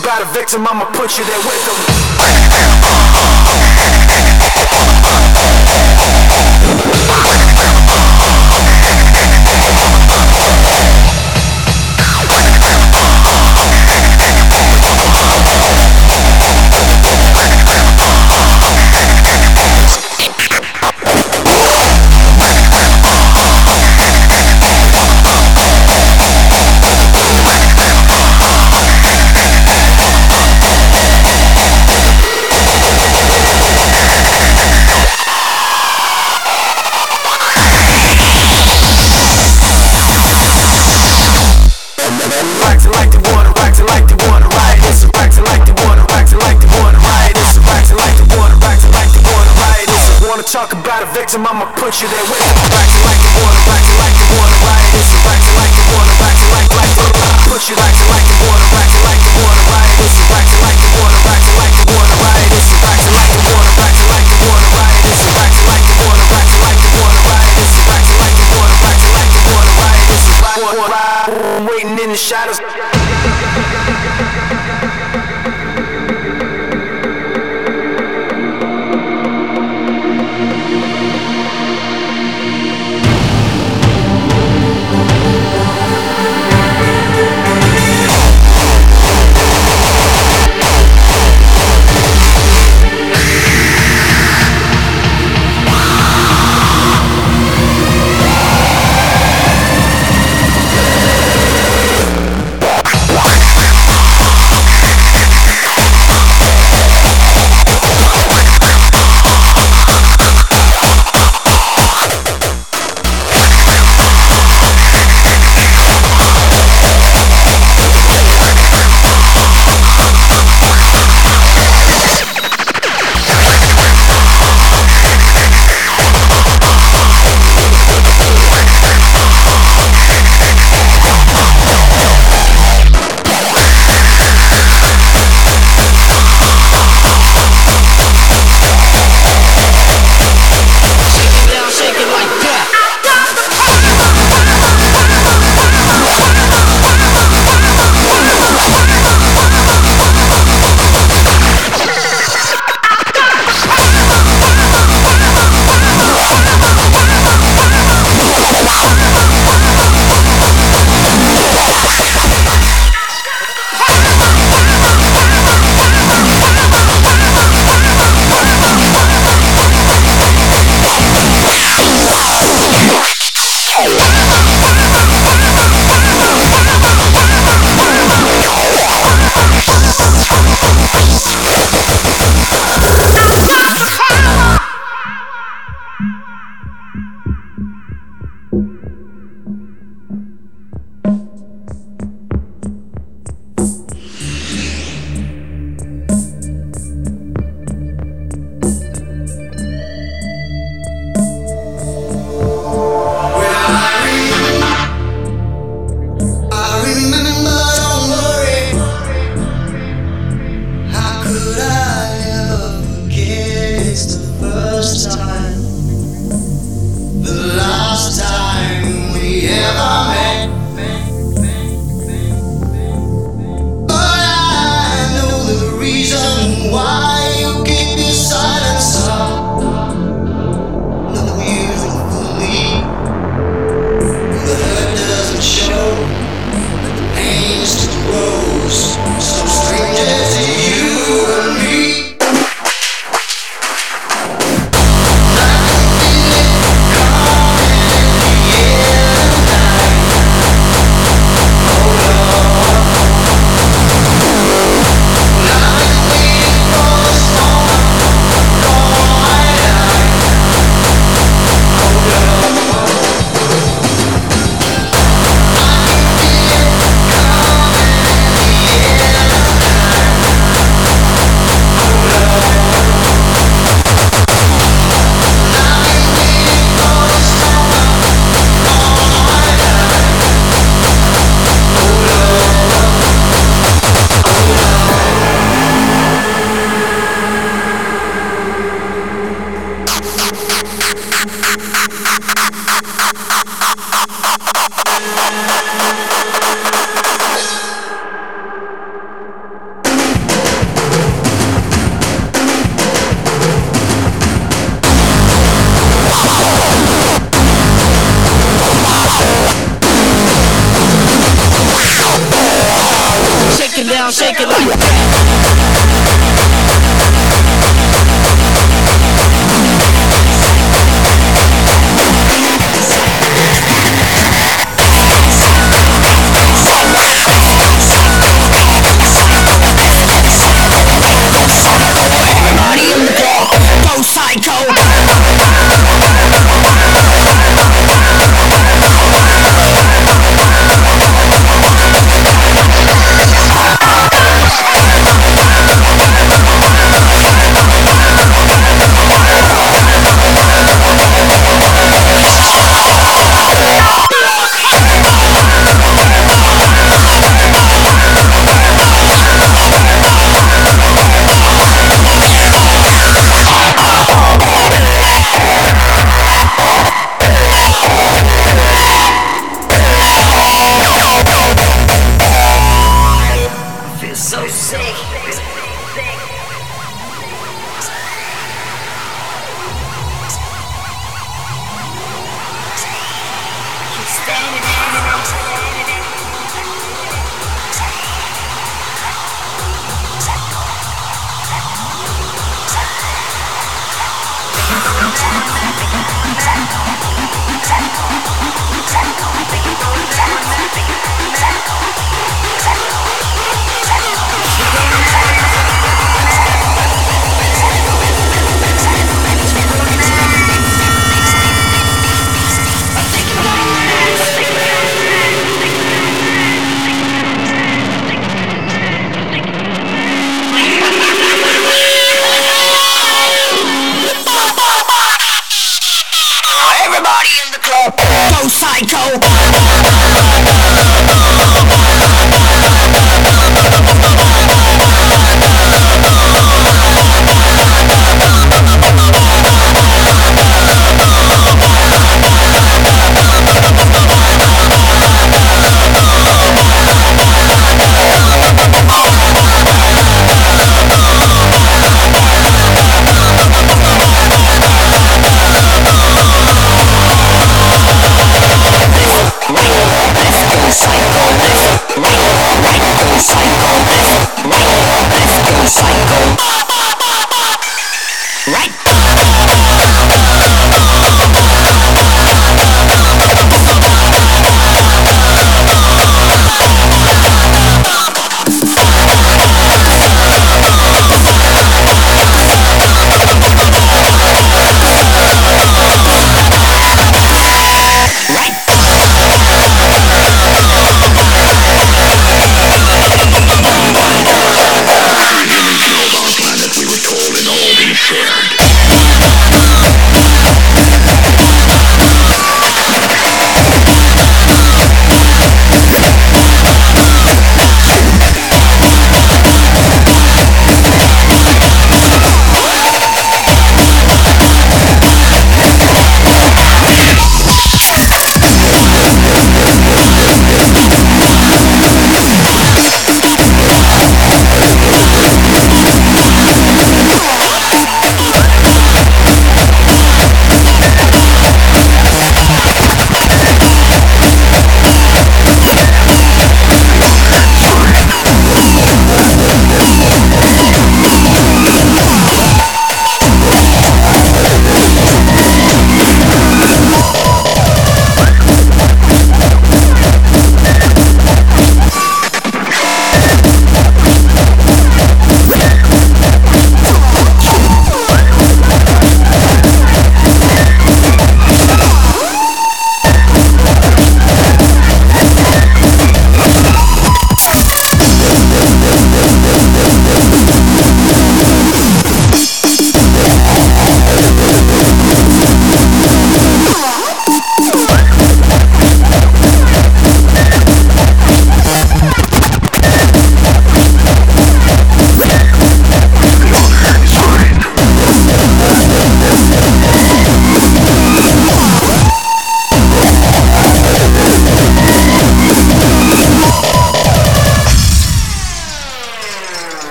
about a victim, I'ma put you there with them.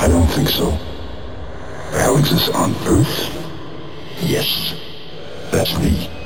I don't think so. Hell exists on Earth? Yes, that's me.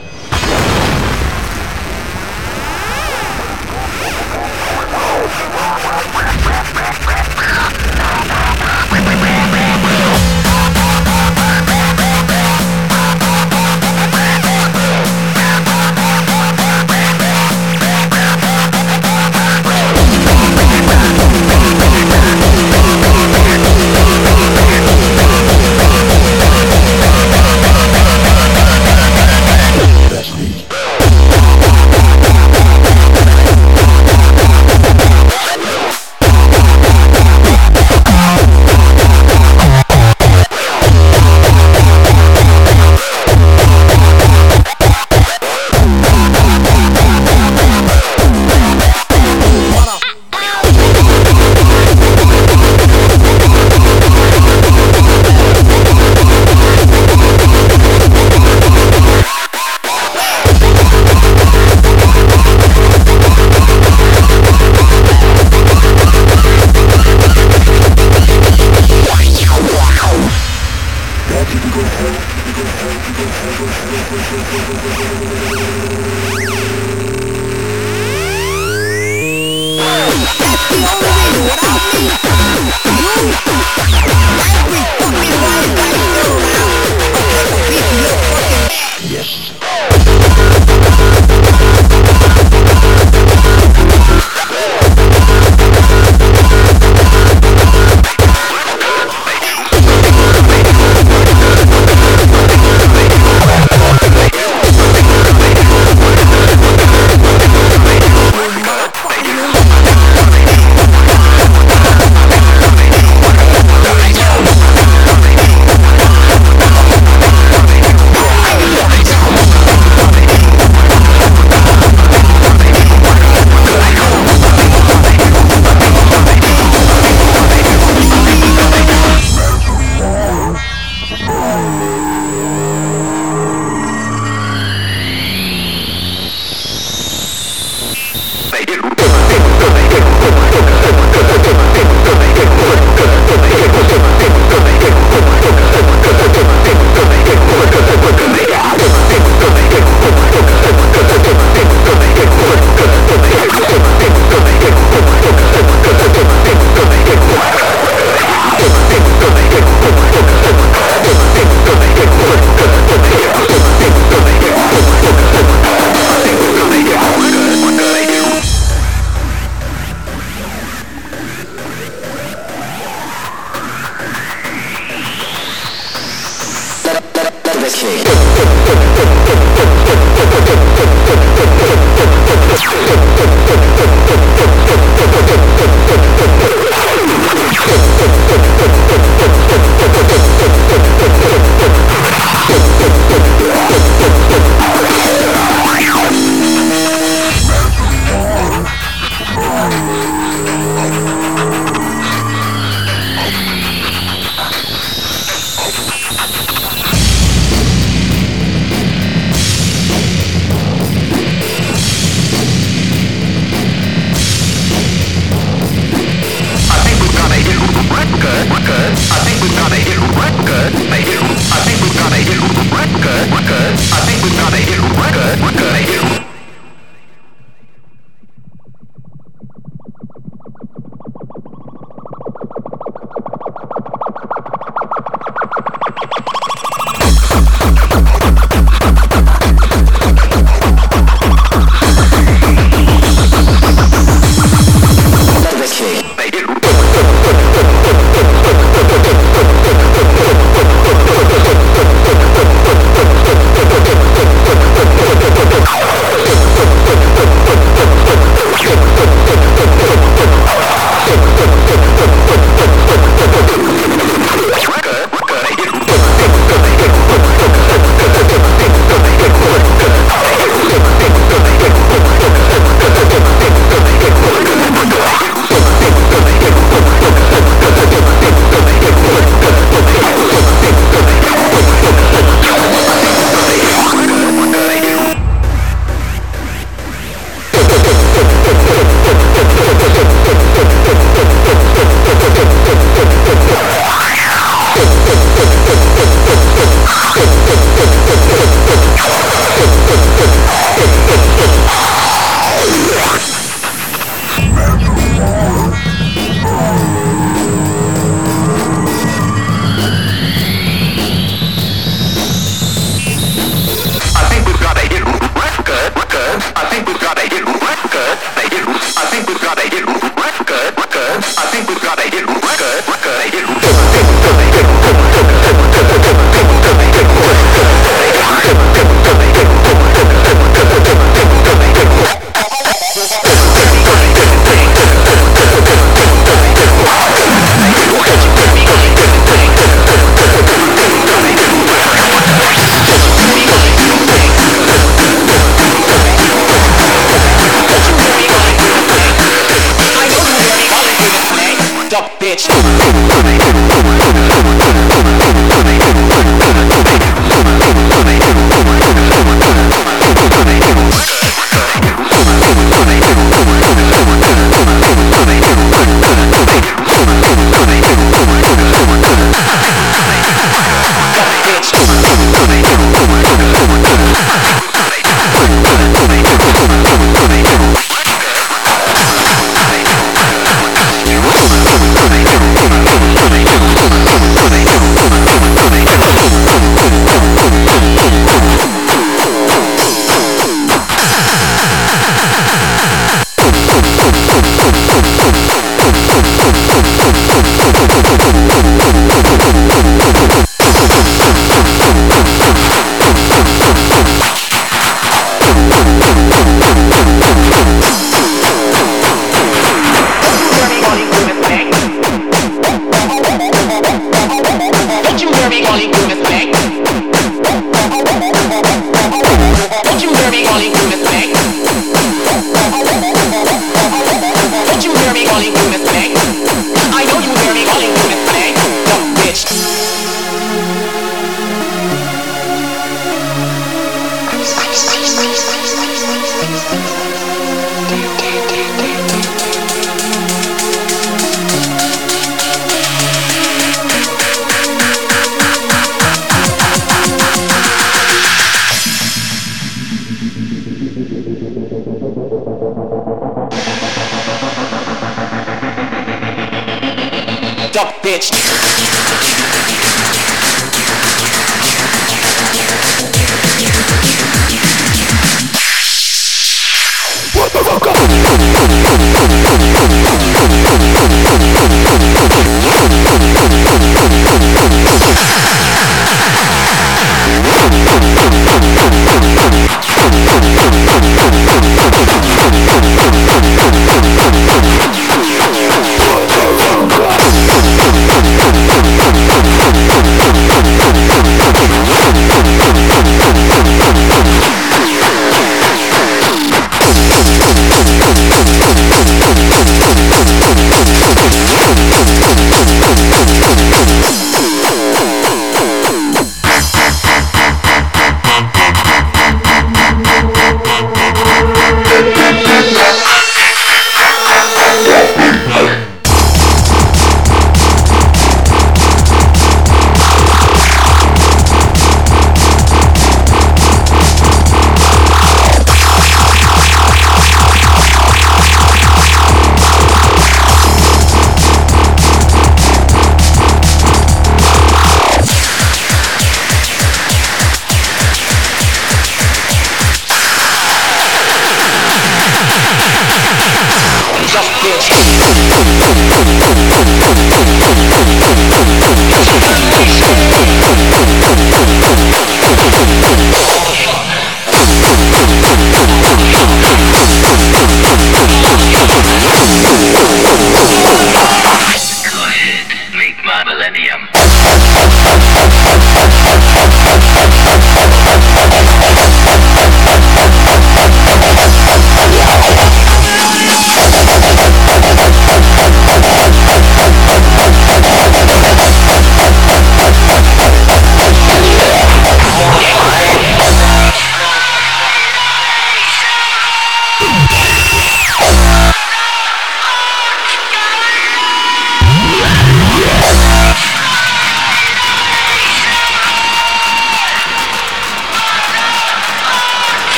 Boom!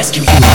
rescue you.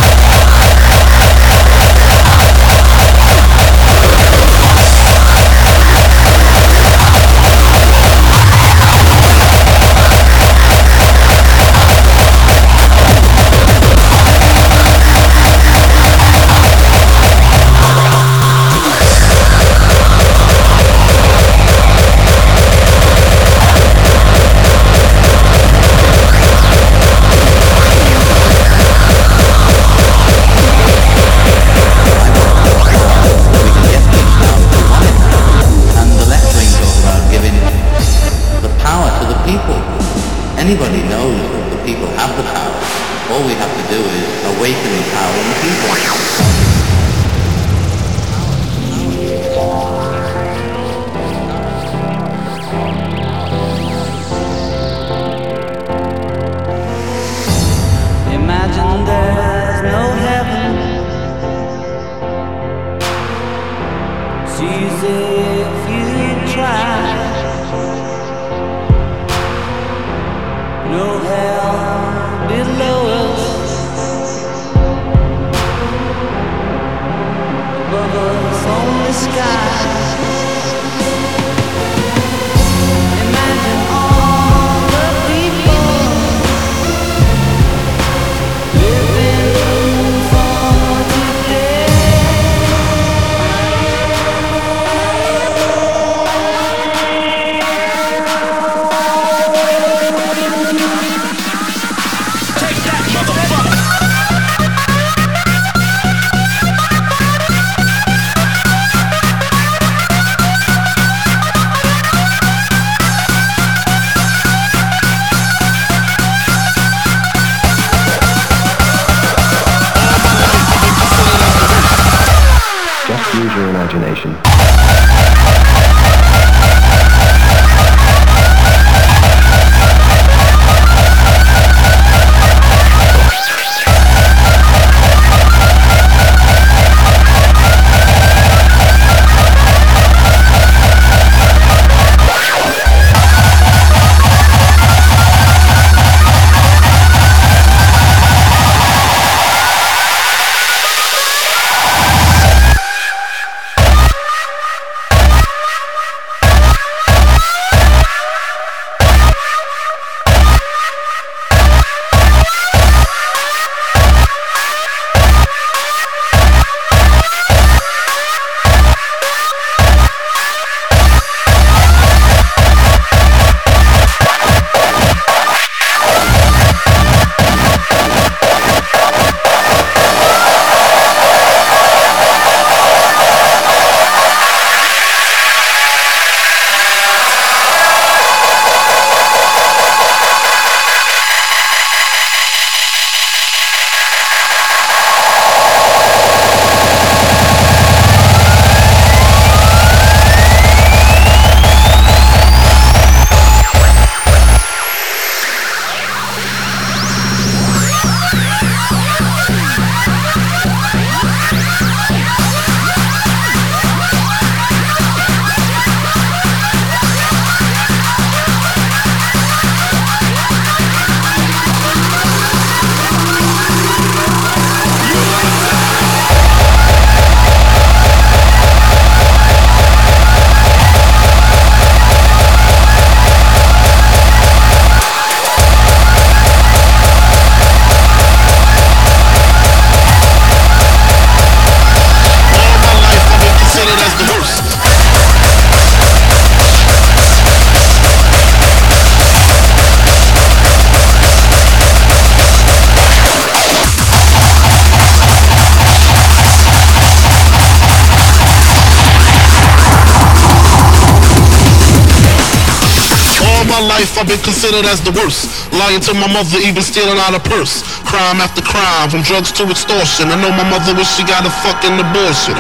I've been considered as the worst. Lying to my mother, even stealing out a purse. Crime after crime, from drugs to extortion. I know my mother wish she got a fucking abortion.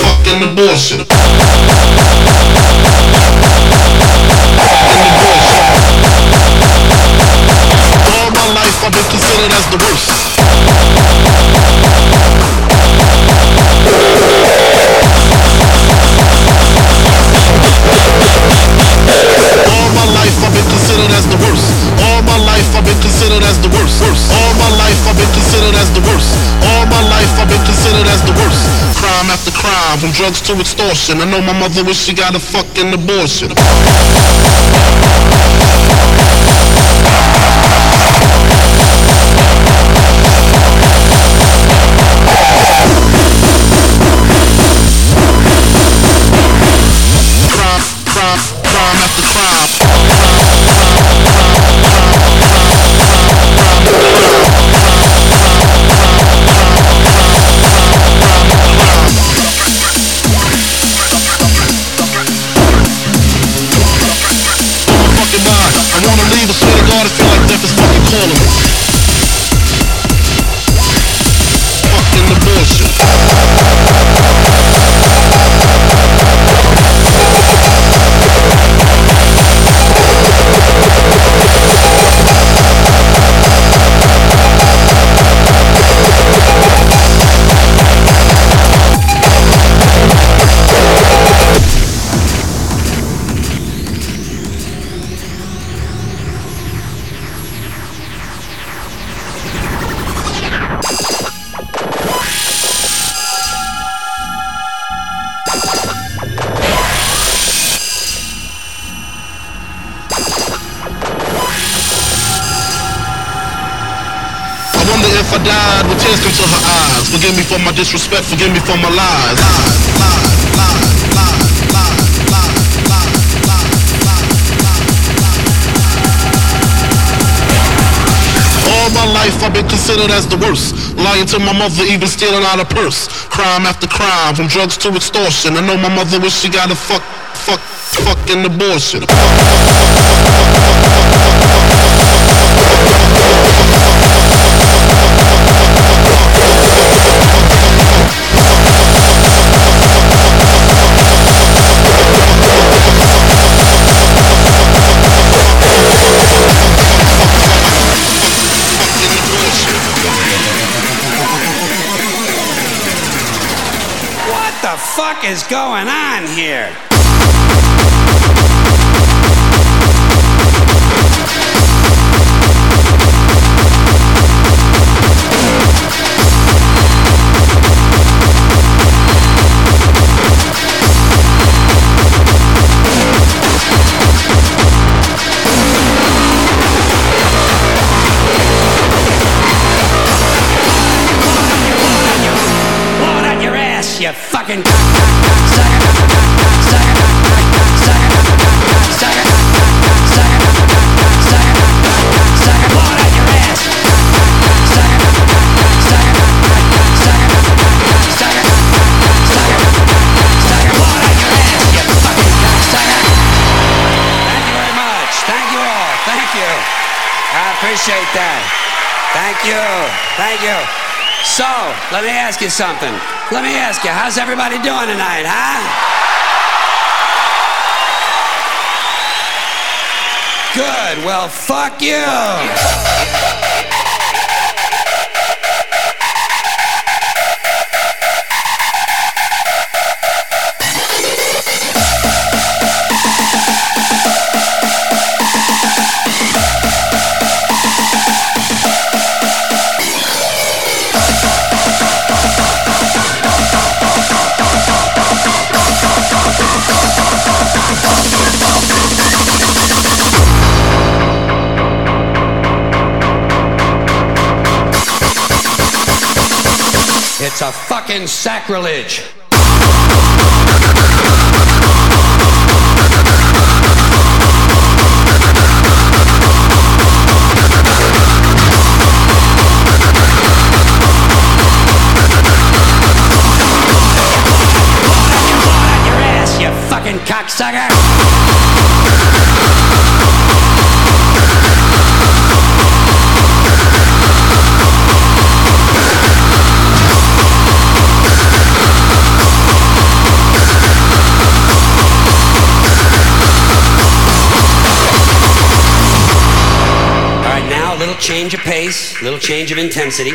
Fucking abortion. As the worst. All my life I've been considered as the worst. Crime after crime, from drugs to extortion. I know my mother wish she got a fucking abortion. Disrespect, forgive me for my lies. All my life I've been considered as the worst. Lying to my mother, even stealing out a purse. Crime after crime, from drugs to extortion. I know my mother wish she got a fuck, fuck, fucking abortion. What is going on here? So, let me ask you something. Let me ask you, how's everybody doing tonight, huh? Good. Well, fuck you. It's a fucking sacrilege. Change of pace, little change of intensity.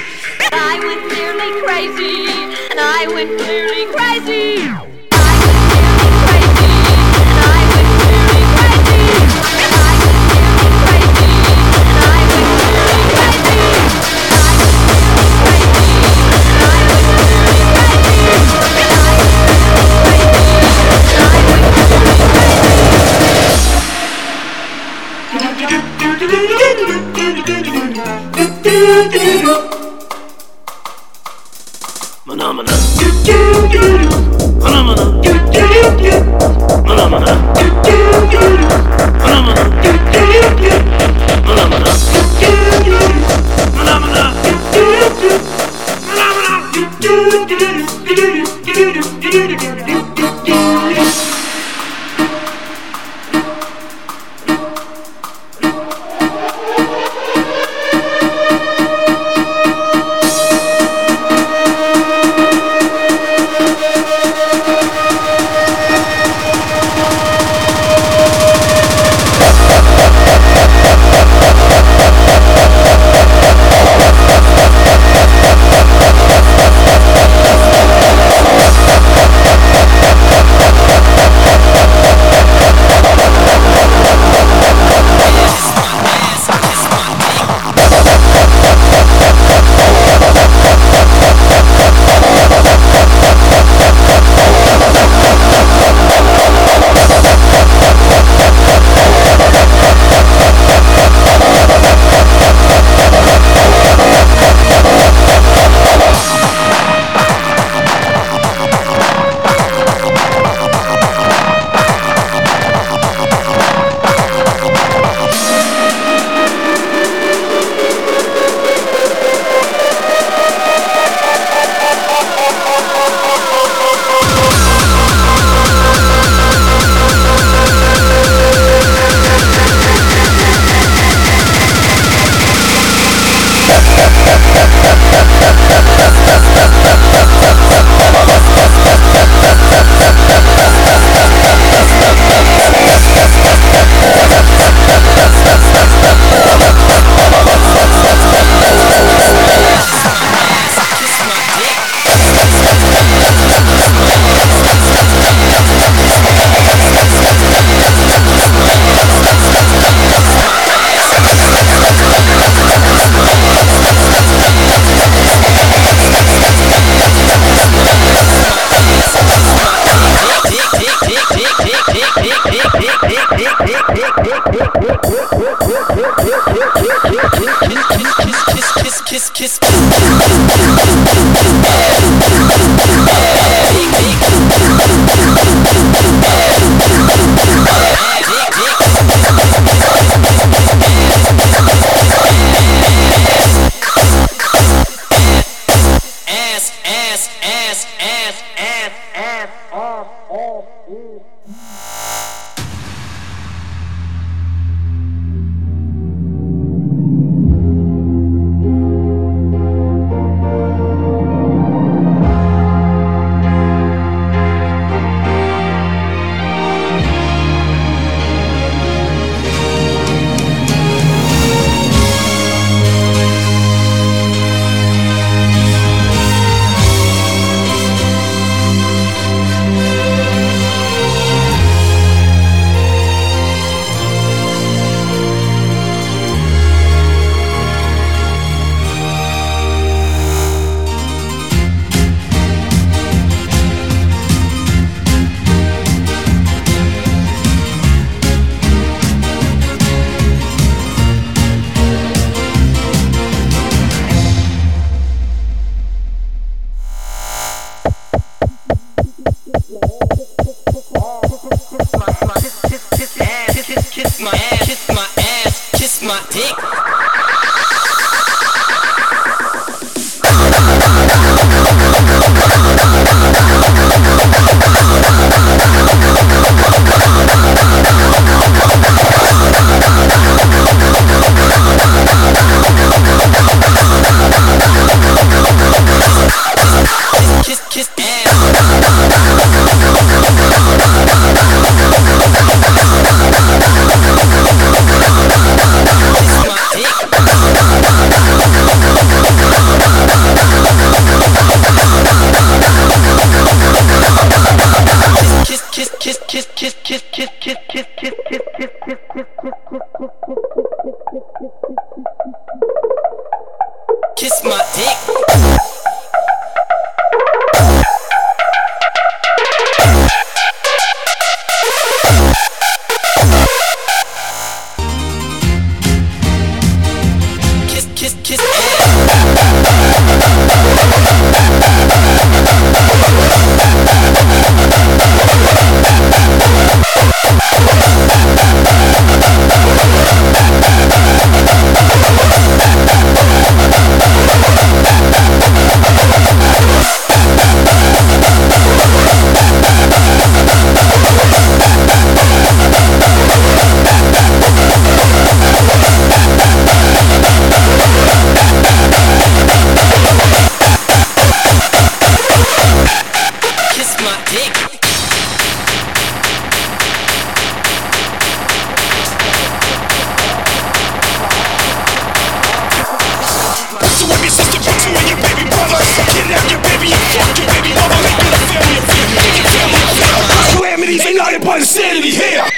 Insanity here.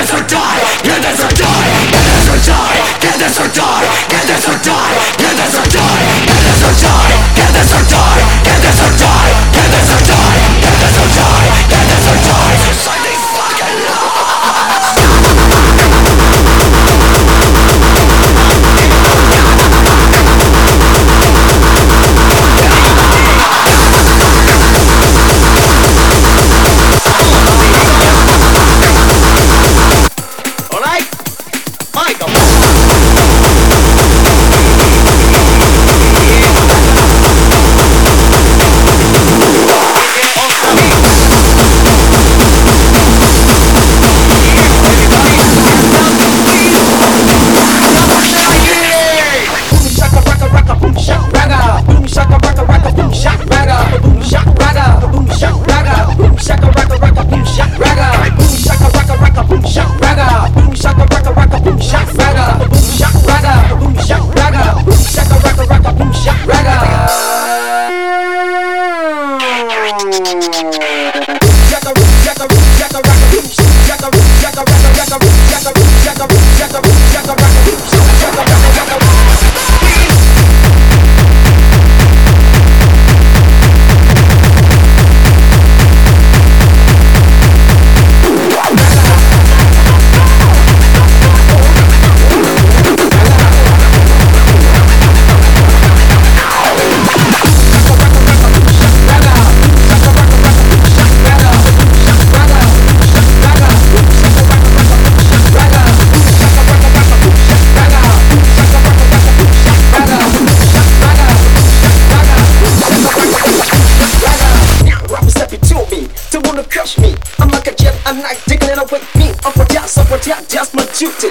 this or die, get this or die, get this or die, get this or die, get this or die, get this or die, get this or die, get this or die, get this or die, get this or die, get this or die, get this or die. shoot shifted.